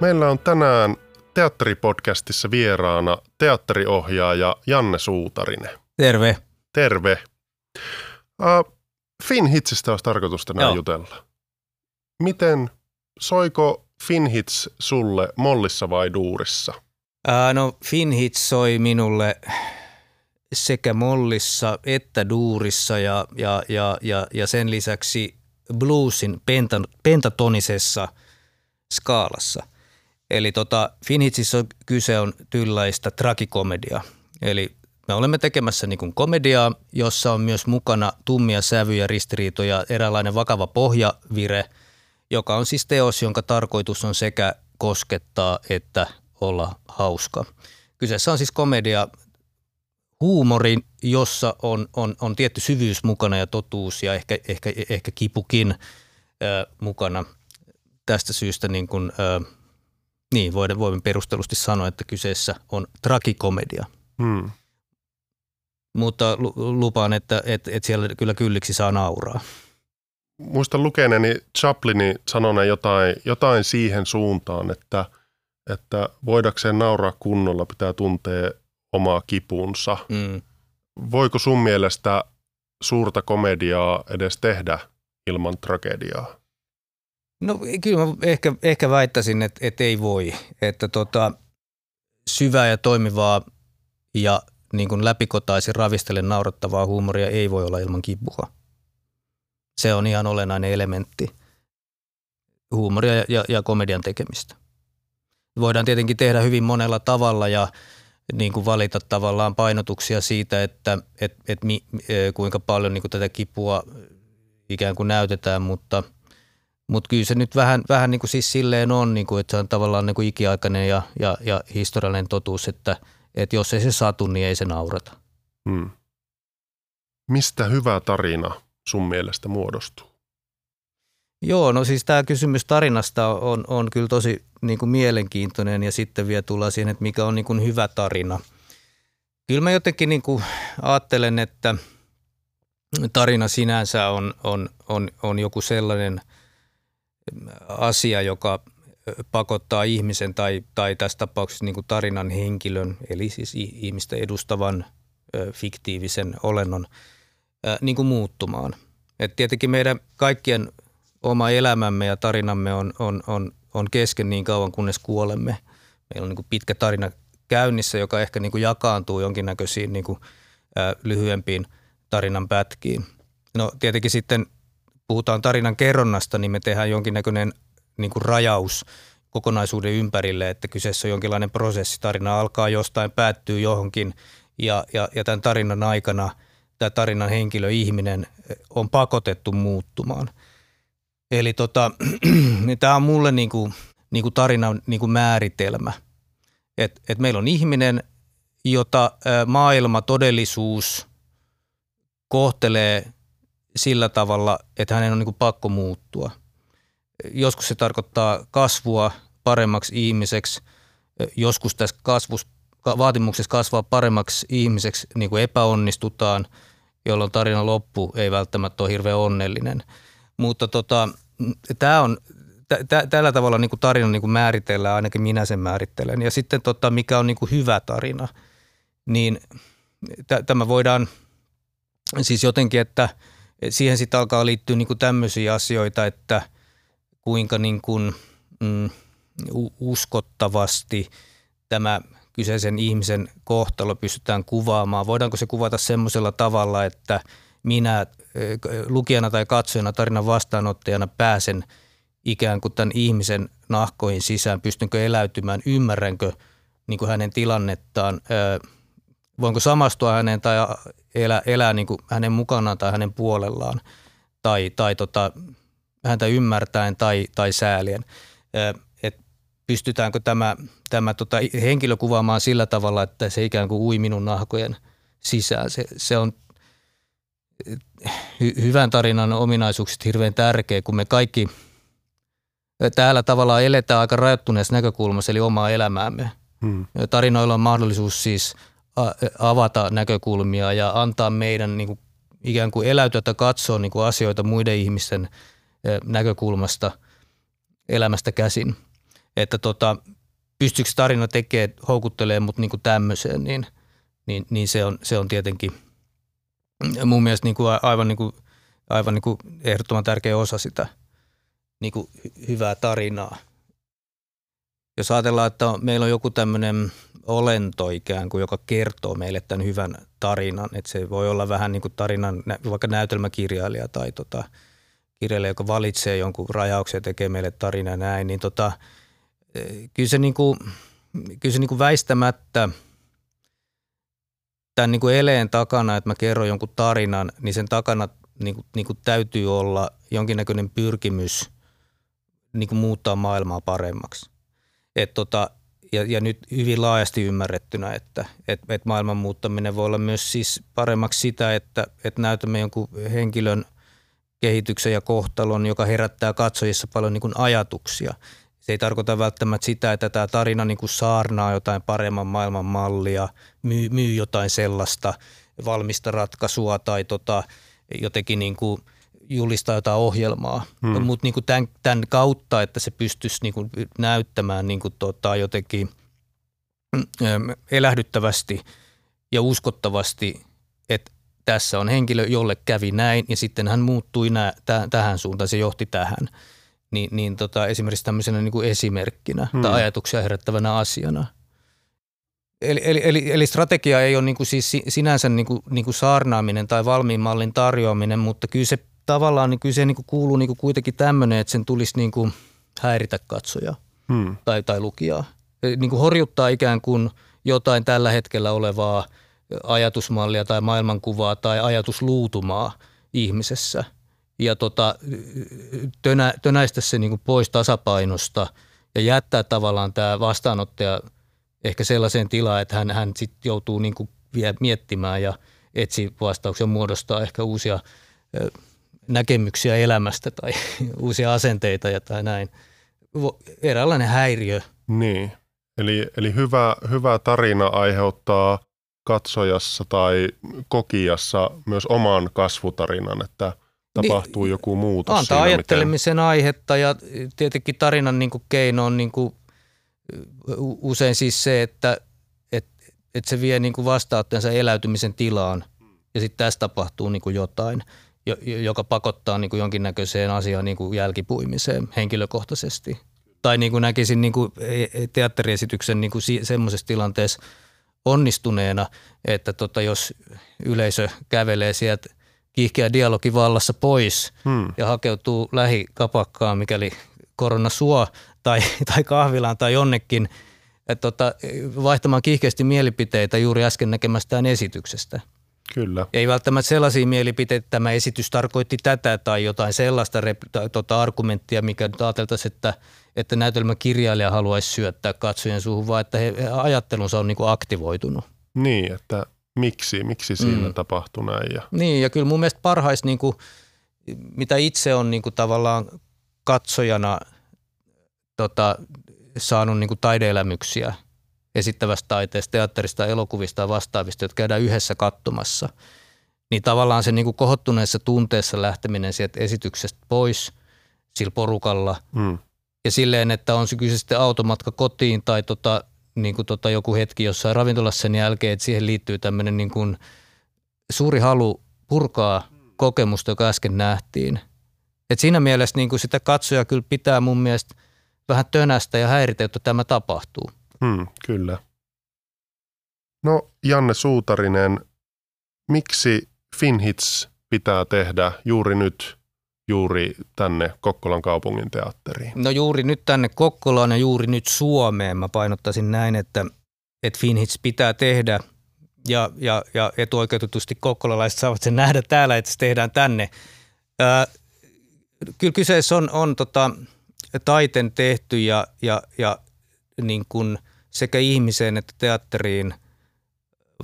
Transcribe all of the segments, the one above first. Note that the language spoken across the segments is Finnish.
Meillä on tänään teatteripodcastissa vieraana teatteriohjaaja Janne Suutarinen. Terve. Terve. Uh, Finhitsistä olisi tarkoitus tänään Joo. jutella. Miten, soiko Finhits sulle mollissa vai duurissa? Ää, no Finhits soi minulle sekä mollissa että duurissa ja, ja, ja, ja, ja sen lisäksi bluesin penta, pentatonisessa skaalassa. Eli tota, Finhitsissä kyse on tylläistä trakikomedia. Eli me olemme tekemässä niin komediaa, jossa on myös mukana tummia sävyjä, ristiriitoja, eräänlainen vakava pohjavire, joka on siis teos, jonka tarkoitus on sekä koskettaa että olla hauska. Kyseessä on siis komedia huumori, jossa on, on, on tietty syvyys mukana ja totuus ja ehkä, ehkä, ehkä kipukin ö, mukana. Tästä syystä niin kuin, ö, niin, voimme perustellusti sanoa, että kyseessä on trakikomedia. Hmm. Mutta lu- lupaan, että et, et siellä kyllä kylliksi saa nauraa. Muistan lukeneeni Chaplinin sanoneen jotain, jotain siihen suuntaan, että, että voidakseen nauraa kunnolla pitää tuntea omaa kipunsa. Mm. Voiko sun mielestä suurta komediaa edes tehdä ilman tragediaa? No kyllä mä ehkä, ehkä väittäisin, että, että ei voi. Että tota, syvää ja toimivaa ja niin kuin läpikotaisin ravistellen naurattavaa huumoria ei voi olla ilman kipua. Se on ihan olennainen elementti huumoria ja, ja, ja komedian tekemistä. Voidaan tietenkin tehdä hyvin monella tavalla ja niin kuin valita tavallaan painotuksia siitä, että et, et mi, eh, kuinka paljon niin kuin tätä kipua ikään kuin näytetään, mutta – mutta kyllä se nyt vähän, vähän niin kuin siis silleen on, niin kuin, että se on tavallaan niin kuin ikiaikainen ja, ja, ja historiallinen totuus, että, että jos ei se satu, niin ei se naurata. Hmm. Mistä hyvä tarina sun mielestä muodostuu? Joo, no siis tämä kysymys tarinasta on, on kyllä tosi niin kuin mielenkiintoinen ja sitten vielä tullaan siihen, että mikä on niin kuin hyvä tarina. Kyllä mä jotenkin niin kuin ajattelen, että tarina sinänsä on, on, on, on joku sellainen asia, joka pakottaa ihmisen tai, tai tässä tapauksessa niin kuin tarinan henkilön, eli siis ihmistä edustavan fiktiivisen olennon niin kuin muuttumaan. Et tietenkin meidän kaikkien oma elämämme ja tarinamme on, on, on, on kesken niin kauan, kunnes kuolemme. Meillä on niin kuin pitkä tarina käynnissä, joka ehkä niin kuin jakaantuu jonkinnäköisiin niin kuin, lyhyempiin tarinan pätkiin. No tietenkin sitten puhutaan tarinan kerronnasta, niin me tehdään jonkinnäköinen niin kuin rajaus kokonaisuuden ympärille, että kyseessä on jonkinlainen prosessi. Tarina alkaa jostain, päättyy johonkin ja, ja, ja tämän tarinan aikana tämä tarinan henkilö, ihminen on pakotettu muuttumaan. Eli tota, niin tämä on mulle niin kuin, niin kuin tarinan niin kuin määritelmä. Et, et meillä on ihminen, jota maailma, todellisuus kohtelee sillä tavalla, että hänen on niin kuin pakko muuttua. Joskus se tarkoittaa kasvua paremmaksi ihmiseksi, joskus tässä kasvus, vaatimuksessa kasvaa paremmaksi ihmiseksi niin kuin epäonnistutaan, jolloin tarina loppu ei välttämättä ole hirveän onnellinen. Mutta tota, tämä on, t- t- tällä tavalla niin kuin tarina niin kuin määritellään, ainakin minä sen määrittelen. Ja sitten tota, mikä on niin kuin hyvä tarina, niin t- tämä voidaan siis jotenkin, että – siihen sitten alkaa liittyä niin tämmöisiä asioita, että kuinka niin kuin, mm, uskottavasti tämä kyseisen ihmisen kohtalo pystytään kuvaamaan. Voidaanko se kuvata semmoisella tavalla, että minä lukijana tai katsojana, tarinan vastaanottajana pääsen ikään kuin tämän ihmisen nahkoihin sisään, pystynkö eläytymään, ymmärränkö niin kuin hänen tilannettaan, voinko samastua häneen tai elää, elää niin kuin hänen mukanaan tai hänen puolellaan tai, tai tota, häntä ymmärtäen tai, tai säälien. Et pystytäänkö tämä, tämä tota henkilö kuvaamaan sillä tavalla, että se ikään kuin ui minun nahkojen sisään. Se, se on hy, hyvän tarinan ominaisuuksista hirveän tärkeä, kun me kaikki täällä tavallaan eletään aika rajoittuneessa näkökulmassa, eli omaa elämäämme. Hmm. Tarinoilla on mahdollisuus siis – avata näkökulmia ja antaa meidän niin kuin, ikään kuin eläytyä tai katsoa niin kuin asioita muiden ihmisten näkökulmasta elämästä käsin. että tota, pystyykö tarina tekemään, houkuttelee mut niin kuin tämmöiseen, niin, niin, niin se, on, se on tietenkin mun mielestä niin kuin aivan, niin kuin, aivan niin kuin ehdottoman tärkeä osa sitä niin kuin hyvää tarinaa. Jos ajatellaan, että meillä on joku tämmöinen olento ikään kuin, joka kertoo meille tämän hyvän tarinan, että se voi olla vähän niin kuin tarinan, vaikka näytelmäkirjailija tai tota, kirjailija, joka valitsee jonkun rajauksen ja tekee meille tarina näin, niin tota, kyllä se, niin kuin, kyllä se niin kuin väistämättä tämän niin kuin eleen takana, että mä kerron jonkun tarinan, niin sen takana niin kuin, niin kuin täytyy olla jonkinnäköinen pyrkimys niin kuin muuttaa maailmaa paremmaksi. Et tota, ja, ja nyt hyvin laajasti ymmärrettynä, että et, et maailman muuttaminen voi olla myös siis paremmaksi sitä, että et näytämme jonkun henkilön kehityksen ja kohtalon, joka herättää katsojissa paljon niin kuin ajatuksia. Se ei tarkoita välttämättä sitä, että tämä tarina niin kuin saarnaa jotain paremman maailman mallia, myy, myy jotain sellaista valmista ratkaisua tai tota, jotenkin niin kuin julistaa jotain ohjelmaa. Hmm. Mutta niin tämän, tämän kautta, että se pystyisi niin kuin näyttämään niin kuin tota, jotenkin mm, elähdyttävästi ja uskottavasti, että tässä on henkilö, jolle kävi näin ja sitten hän muuttui nä, täh, tähän suuntaan, se johti tähän – niin, niin tota, esimerkiksi tämmöisenä niin kuin esimerkkinä hmm. tai ajatuksia herättävänä asiana. Eli, eli, eli, eli strategia ei ole niin kuin siis sinänsä niin kuin, niin kuin saarnaaminen tai valmiin mallin tarjoaminen, mutta kyllä se tavallaan niin kyllä se niin kuin kuuluu niin kuin kuitenkin tämmöinen, että sen tulisi niin kuin häiritä katsoja hmm. tai, tai lukijaa. Niin kuin horjuttaa ikään kuin jotain tällä hetkellä olevaa ajatusmallia tai maailmankuvaa tai ajatusluutumaa ihmisessä – ja tota, tönä, tönäistä se niin pois tasapainosta ja jättää tavallaan tämä vastaanottaja ehkä sellaiseen tilaan, että hän, hän sit joutuu niin kuin vielä miettimään ja etsi vastauksia muodostaa ehkä uusia näkemyksiä elämästä tai uusia asenteita ja tai näin. Eräänlainen häiriö. Niin, eli, eli hyvä, hyvä tarina aiheuttaa katsojassa tai kokijassa myös oman kasvutarinan, että – tapahtuu niin, joku muutos. Antaa siinä, ajattelemisen miten... aihetta ja tietenkin tarinan niin keino on niin kuin usein siis se, että et, et se vie niin kuin vastaanottajansa eläytymisen tilaan ja sitten tässä tapahtuu niin jotain, joka pakottaa niin kuin jonkinnäköiseen asiaan niin kuin jälkipuimiseen henkilökohtaisesti. Tai niin kuin näkisin niin kuin e, e, teatteriesityksen niin kuin semmoisessa tilanteessa onnistuneena, että tota, jos yleisö kävelee sieltä kiihkeä dialogi vallassa pois hmm. ja hakeutuu lähikapakkaan, mikäli korona suo tai, tai kahvilaan tai jonnekin, että tota, vaihtamaan kiihkeästi mielipiteitä juuri äsken näkemästään esityksestä. Kyllä. Ei välttämättä sellaisia mielipiteitä, että tämä esitys tarkoitti tätä tai jotain sellaista rep- tai, tota, argumenttia, mikä nyt ajateltaisiin, että, että näytelmäkirjailija haluaisi syöttää katsojen suuhun, vaan että he, ajattelunsa on niin kuin aktivoitunut. Niin, että miksi, miksi siinä mm. tapahtui näin. Ja. Niin ja kyllä mun mielestä parhais, niin kuin, mitä itse on niin kuin tavallaan katsojana tota, saanut niin kuin taideelämyksiä esittävästä taiteesta, teatterista, elokuvista ja vastaavista, jotka käydään yhdessä katsomassa, niin tavallaan se niin kuin kohottuneessa tunteessa lähteminen sieltä esityksestä pois sillä porukalla mm. ja silleen, että on se kyse sitten automatka kotiin tai tota, niin kuin tota joku hetki jossain ravintolassa sen jälkeen, että siihen liittyy tämmöinen niin kuin suuri halu purkaa kokemusta, joka äsken nähtiin. Et siinä mielessä niin kuin sitä katsoja kyllä pitää mun mielestä vähän tönästä ja häiritä, että tämä tapahtuu. Hmm, kyllä. No Janne Suutarinen, miksi Finhits pitää tehdä juuri nyt juuri tänne Kokkolan kaupungin teatteriin? No juuri nyt tänne Kokkolaan ja juuri nyt Suomeen. Mä painottaisin näin, että, että Finhits pitää tehdä ja, ja, ja etuoikeutetusti kokkolalaiset saavat sen nähdä täällä, että se tehdään tänne. Ää, kyllä kyseessä on, on tota, taiten tehty ja, ja, ja niin kuin sekä ihmiseen että teatteriin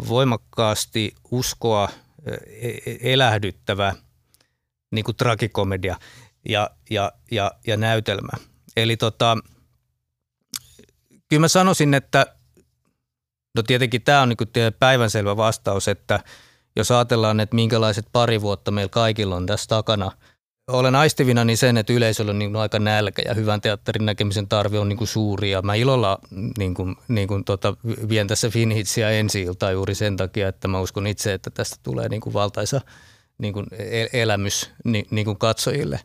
voimakkaasti uskoa e, e, elähdyttävä – niin kuin tragikomedia ja, ja, ja, ja näytelmä. Eli tota, kyllä mä sanoisin, että no tietenkin tämä on niin päivänselvä vastaus, että jos ajatellaan, että minkälaiset pari vuotta meillä kaikilla on tässä takana, olen aistivina niin sen, että yleisöllä on niin aika nälkä ja hyvän teatterin näkemisen tarve on niin kuin suuri. Ja mä ilolla niin kuin, niin kuin tota, vien tässä Finhitsiä ensi juuri sen takia, että mä uskon itse, että tästä tulee niin kuin valtaisa niin kuin elämys niin, niin kuin katsojille.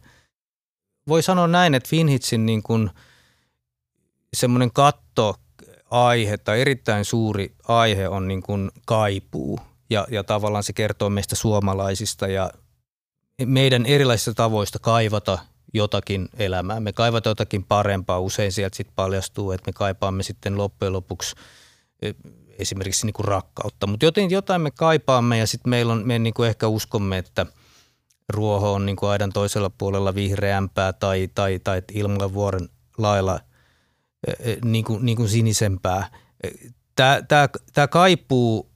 Voi sanoa näin, että Finhitsin niin kuin semmoinen katto aihe tai erittäin suuri aihe on niin kuin kaipuu ja, ja tavallaan se kertoo meistä suomalaisista ja meidän erilaisista tavoista kaivata jotakin elämää. Me kaivataan jotakin parempaa. Usein sieltä sitten paljastuu, että me kaipaamme sitten loppujen lopuksi e, esimerkiksi niin kuin rakkautta. Mutta jotain, jotain me kaipaamme ja sitten meillä on, me niin kuin ehkä uskomme, että ruoho on niin kuin aidan toisella puolella vihreämpää tai, tai, tai ilmavuoren lailla niin kuin, niin kuin sinisempää. Tämä, tämä, tämä kaipuu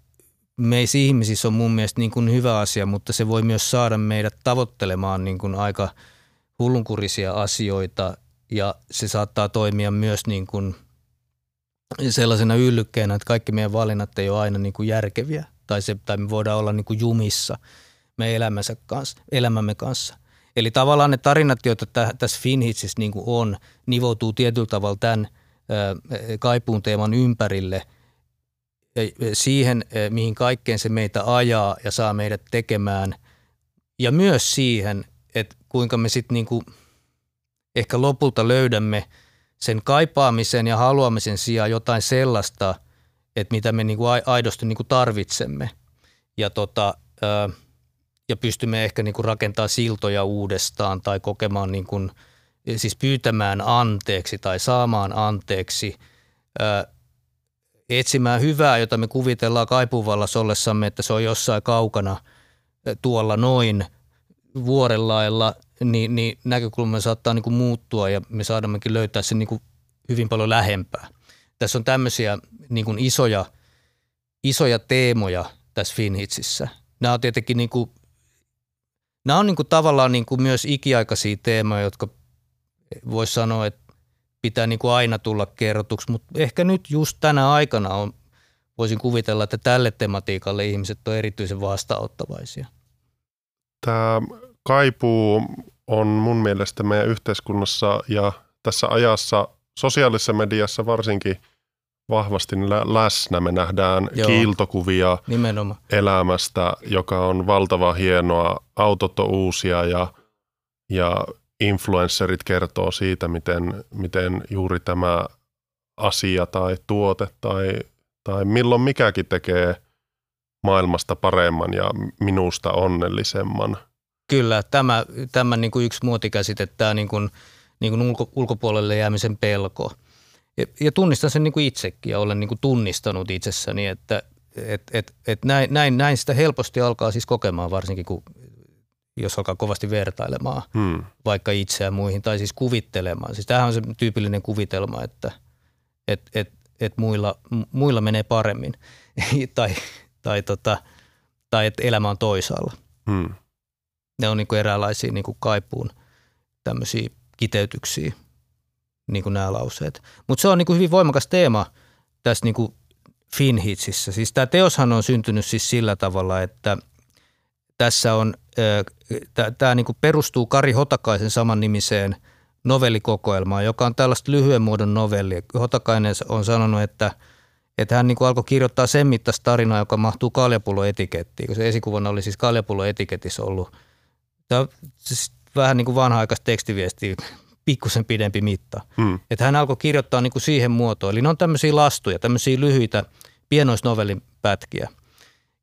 meissä ihmisissä on mun mielestä niin kuin hyvä asia, mutta se voi myös saada meidät tavoittelemaan niin kuin aika hullunkurisia asioita. Ja se saattaa toimia myös niin kuin sellaisena yllykkeenä, että kaikki meidän valinnat ei ole aina niin kuin järkeviä. Tai, se, tai me voidaan olla niin kuin jumissa meidän elämänsä kanssa, elämämme kanssa. Eli tavallaan ne tarinat, joita tässä Finhitsissä niin kuin on, nivoutuu tietyllä tavalla tämän kaipuun teeman ympärille – siihen, mihin kaikkeen se meitä ajaa ja saa meidät tekemään. Ja myös siihen, että kuinka me sitten niinku ehkä lopulta löydämme sen kaipaamisen ja haluamisen sijaan jotain sellaista, että mitä me niinku aidosti niinku tarvitsemme. Ja, tota, ja pystymme ehkä niinku rakentaa siltoja uudestaan tai kokemaan, niinku, siis pyytämään anteeksi tai saamaan anteeksi – etsimään hyvää, jota me kuvitellaan kaipuvallassa ollessamme, että se on jossain kaukana eh, tuolla noin vuorellailla, niin, niin näkökulma saattaa niin kuin muuttua ja me saadammekin löytää sen niin kuin hyvin paljon lähempää. Tässä on tämmöisiä niin kuin isoja, isoja teemoja tässä Finhitsissä. Nämä on tietenkin niin kuin, nämä on niin kuin tavallaan niin kuin myös ikiaikaisia teemoja, jotka voisi sanoa, että pitää niin kuin aina tulla kerrotuksi, mutta ehkä nyt just tänä aikana on, voisin kuvitella, että tälle tematiikalle ihmiset on erityisen vastaanottavaisia. Tämä kaipuu on mun mielestä meidän yhteiskunnassa ja tässä ajassa sosiaalisessa mediassa varsinkin vahvasti läsnä. Me nähdään Joo, kiiltokuvia nimenomaan. elämästä, joka on valtava hienoa. Autot on uusia ja, ja influencerit kertoo siitä, miten, miten juuri tämä asia tai tuote tai, tai milloin mikäkin tekee maailmasta paremman ja minusta onnellisemman. Kyllä, tämä, tämä niin kuin yksi muotikäsite, tämä niin kuin, niin kuin ulko, ulkopuolelle jäämisen pelko. Ja, ja tunnistan sen niin kuin itsekin ja olen niin kuin tunnistanut itsessäni, että et, et, et näin, näin, näin sitä helposti alkaa siis kokemaan, varsinkin kun jos alkaa kovasti vertailemaan hmm. vaikka itseään muihin tai siis kuvittelemaan. Siis tämähän on se tyypillinen kuvitelma, että et, et, et muilla, muilla menee paremmin tai, tai, tota, tai että elämä on toisaalla. Hmm. Ne on niin eräänlaisia niin kaipuun tämmöisiä kiteytyksiä, niin kuin nämä lauseet. Mutta se on niin hyvin voimakas teema tässä niin Finhitsissä. Siis tämä teoshan on syntynyt siis sillä tavalla, että tässä on tämä niinku perustuu Kari Hotakaisen samannimiseen novellikokoelmaan, joka on tällaista lyhyen muodon novelli. Hotakainen on sanonut, että, että hän niinku alkoi kirjoittaa sen mittaista tarinaa, joka mahtuu kaljapulloetikettiin, kun se esikuvana oli siis kaljapulloetiketissä ollut. Tämä on siis vähän niin kuin vanha-aikaista tekstiviestiä, pikkusen pidempi mitta. Hmm. Että hän alkoi kirjoittaa niin kuin siihen muotoon. Eli ne on tämmöisiä lastuja, tämmöisiä lyhyitä pienoisnovellin pätkiä.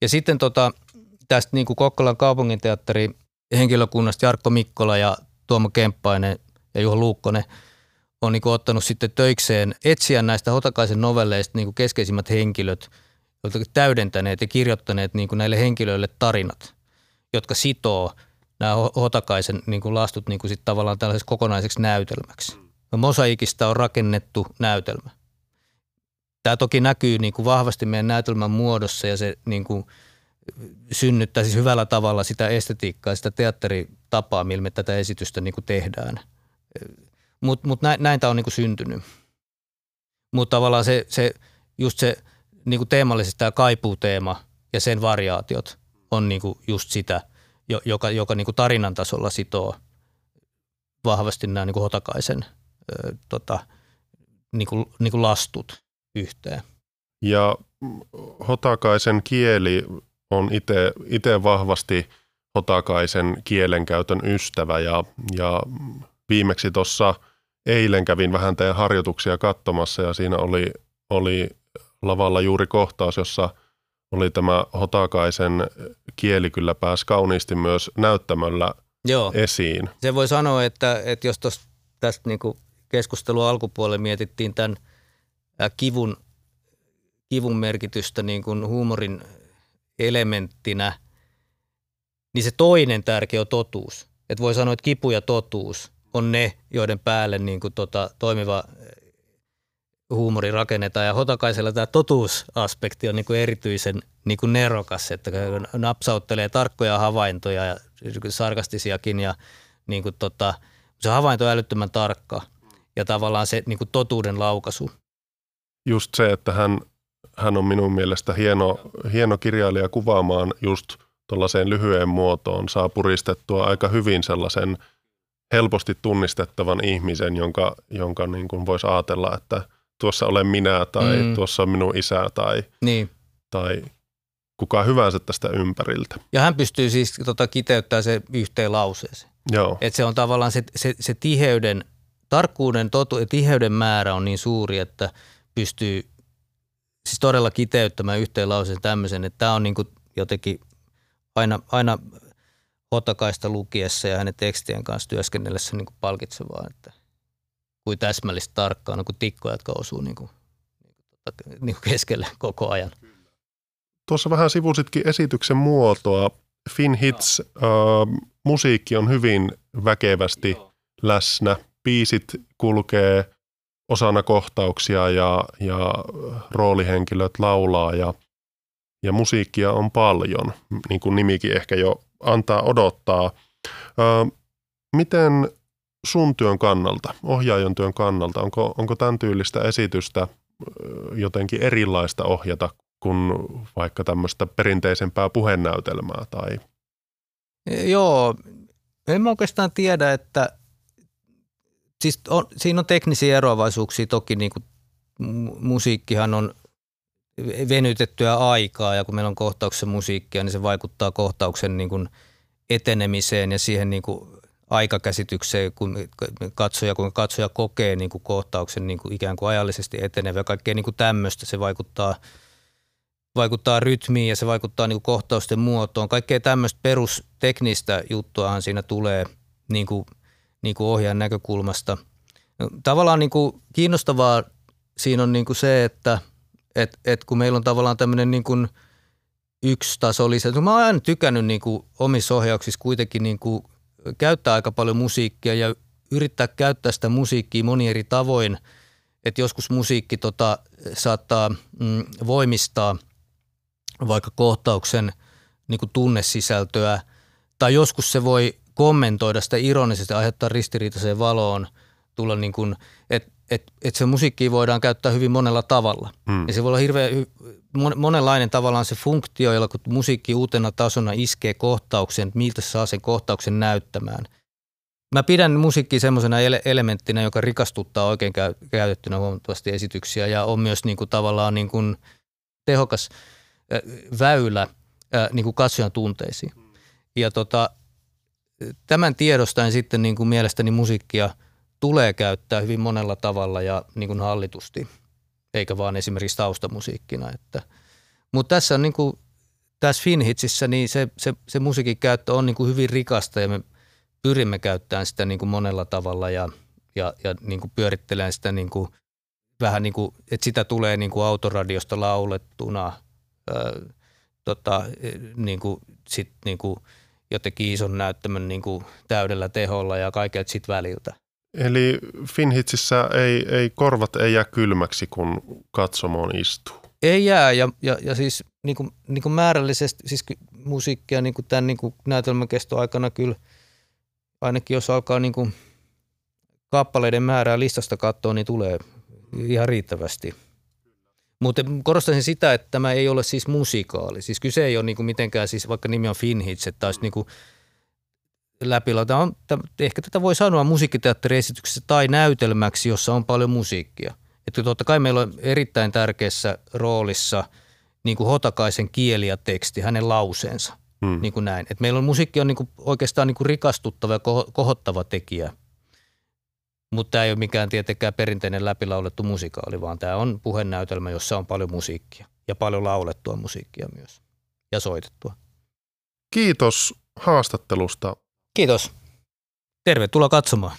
Ja sitten tota, tästä niin kuin Kokkolan kaupunginteatteri henkilökunnasta Jarkko Mikkola ja Tuomo Kemppainen ja Juho Luukkonen on niin kuin ottanut sitten töikseen etsiä näistä Hotakaisen novelleista niin kuin keskeisimmät henkilöt, jotka täydentäneet ja kirjoittaneet niin kuin näille henkilöille tarinat, jotka sitoo nämä Hotakaisen niin kuin lastut niin kuin sit tavallaan tällaiseksi kokonaiseksi näytelmäksi. Mosaikista on rakennettu näytelmä. Tämä toki näkyy niin kuin vahvasti meidän näytelmän muodossa ja se niin kuin – synnyttää siis hyvällä tavalla sitä estetiikkaa, sitä teatteritapaa, millä me tätä esitystä niin kuin tehdään. Mutta mut näin, näin tämä on niin kuin syntynyt. Mutta tavallaan se, se, just se niin kuin teemallisesti tämä kaipuuteema ja sen variaatiot on niin kuin just sitä, joka, joka niin kuin tarinan tasolla sitoo vahvasti nämä niin kuin Hotakaisen ö, tota, niin kuin, niin kuin lastut yhteen. Ja Hotakaisen kieli on itse vahvasti Hotakaisen kielenkäytön ystävä ja, ja viimeksi tuossa eilen kävin vähän teidän harjoituksia katsomassa ja siinä oli, oli lavalla juuri kohtaus, jossa oli tämä Hotakaisen kieli kyllä pääsi kauniisti myös näyttämöllä Joo. esiin. Se voi sanoa, että, että jos tos, tästä niin keskustelun alkupuolella mietittiin tämän kivun, kivun merkitystä niin kuin huumorin elementtinä, niin se toinen tärkeä on totuus. Että voi sanoa, että kipu ja totuus on ne, joiden päälle niin kuin tota, toimiva huumori rakennetaan. Ja Hotakaisella tämä totuusaspekti on niin kuin erityisen niin kuin nerokas, että napsauttelee tarkkoja havaintoja ja sarkastisiakin ja niin kuin tota, se havainto on älyttömän tarkka ja tavallaan se niin kuin totuuden laukaisu. Just se, että hän, hän on minun mielestä hieno, hieno kirjailija kuvaamaan just tuollaiseen lyhyen muotoon, saa puristettua aika hyvin sellaisen helposti tunnistettavan ihmisen, jonka, jonka niin kuin voisi ajatella, että tuossa olen minä tai mm. tuossa on minun isä tai, niin. tai kuka hyvänsä tästä ympäriltä. Ja hän pystyy siis tota, kiteyttämään se yhteen lauseeseen. Joo. Et se on tavallaan se, se, se tiheyden, tarkkuuden, totu, tiheyden määrä on niin suuri, että pystyy siis todella kiteyttämään yhteen lauseeseen tämmöisen, että tämä on niin kuin jotenkin aina, aina Hotakaista lukiessa ja hänen tekstien kanssa työskennellessä niin kuin palkitsevaa, että kuin täsmällistä tarkkaan, kuin tikkoja, jotka osuu niin kuin, niin kuin keskelle koko ajan. Tuossa vähän sivusitkin esityksen muotoa. Hits äh, musiikki on hyvin väkevästi läsnä. Biisit kulkee osana kohtauksia ja, ja roolihenkilöt laulaa ja, ja musiikkia on paljon, niin kuin nimikin ehkä jo antaa odottaa. Äh, miten sun työn kannalta, ohjaajan työn kannalta, onko, onko tämän tyylistä esitystä jotenkin erilaista ohjata kuin vaikka tämmöistä perinteisempää puhenäytelmää? Tai? Joo, en mä oikeastaan tiedä, että siis on, siinä on teknisiä eroavaisuuksia toki, niin kuin musiikkihan on venytettyä aikaa ja kun meillä on kohtauksen musiikkia, niin se vaikuttaa kohtauksen niin kuin etenemiseen ja siihen niin kuin aikakäsitykseen, kun katsoja, kun katsoja kokee niin kuin kohtauksen niin kuin ikään kuin ajallisesti etenevä ja kaikkea niin kuin tämmöistä. Se vaikuttaa, vaikuttaa rytmiin ja se vaikuttaa niin kuin kohtausten muotoon. Kaikkea tämmöistä perusteknistä juttuahan siinä tulee niin kuin, niin kuin ohjaajan näkökulmasta. Tavallaan niin kuin kiinnostavaa siinä on niin kuin se, että et, et kun meillä on tavallaan tämmöinen niin kuin yksi taso lisää. Mä oon aina tykännyt niin kuin omissa ohjauksissa kuitenkin niin kuin – käyttää aika paljon musiikkia ja yrittää käyttää sitä musiikkia moni eri tavoin. Että joskus musiikki tota, saattaa mm, voimistaa vaikka kohtauksen niin kuin tunnesisältöä, tai joskus se voi kommentoida sitä ironisesti, aiheuttaa ristiriitaiseen valoon, tulla niin kuin, että et, et se musiikki voidaan käyttää hyvin monella tavalla. Hmm. Ja se voi olla hirveän monenlainen tavallaan se funktio, jolla kun musiikki uutena tasona iskee kohtauksen, miltä saa sen kohtauksen näyttämään. Mä pidän musiikkia semmoisena ele- elementtinä, joka rikastuttaa oikein käy- käytettynä huomattavasti esityksiä ja on myös niin kuin tavallaan niin kuin tehokas väylä niin kuin katsojan tunteisiin. Ja tota, tämän tiedostaen sitten niin kuin mielestäni musiikkia – tulee käyttää hyvin monella tavalla ja niin kuin hallitusti, eikä vaan esimerkiksi taustamusiikkina. Että. Mutta tässä on niin kuin, tässä Finhitsissä niin se, se, se musiikin käyttö on niin kuin hyvin rikasta ja me pyrimme käyttämään sitä niin kuin monella tavalla ja, ja, ja niin kuin pyörittelemään sitä niin kuin, vähän niin kuin, että sitä tulee niin kuin autoradiosta laulettuna ää, tota, niin kuin, sit niin kuin jotenkin ison näyttämön niin kuin täydellä teholla ja kaiket sit väliltä. Eli Finhitsissä ei, ei korvat ei jää kylmäksi, kun katsomoon istuu. Ei jää ja, ja, ja siis niin kuin, niin kuin määrällisesti siis musiikkia niin kuin tämän niin kuin näytelmän kestoaikana kyllä ainakin jos alkaa niin kuin kappaleiden määrää listasta katsoa, niin tulee ihan riittävästi. Mutta korostaisin sitä, että tämä ei ole siis musikaali. Siis kyse ei ole niin kuin mitenkään, siis vaikka nimi on Finhits, että olisi niin kuin läpilauta. On, ehkä tätä voi sanoa musiikkiteatteriesityksessä tai näytelmäksi, jossa on paljon musiikkia. Että totta kai meillä on erittäin tärkeässä roolissa niin kuin Hotakaisen kieli ja teksti, hänen lauseensa. Hmm. Niin kuin näin. Et meillä on musiikki on niin kuin oikeastaan niin kuin rikastuttava ja kohottava tekijä. Mutta tämä ei ole mikään tietenkään perinteinen läpilaulettu musikaali, vaan tämä on puhenäytelmä, jossa on paljon musiikkia ja paljon laulettua musiikkia myös ja soitettua. Kiitos haastattelusta. Kiitos. Tervetuloa katsomaan.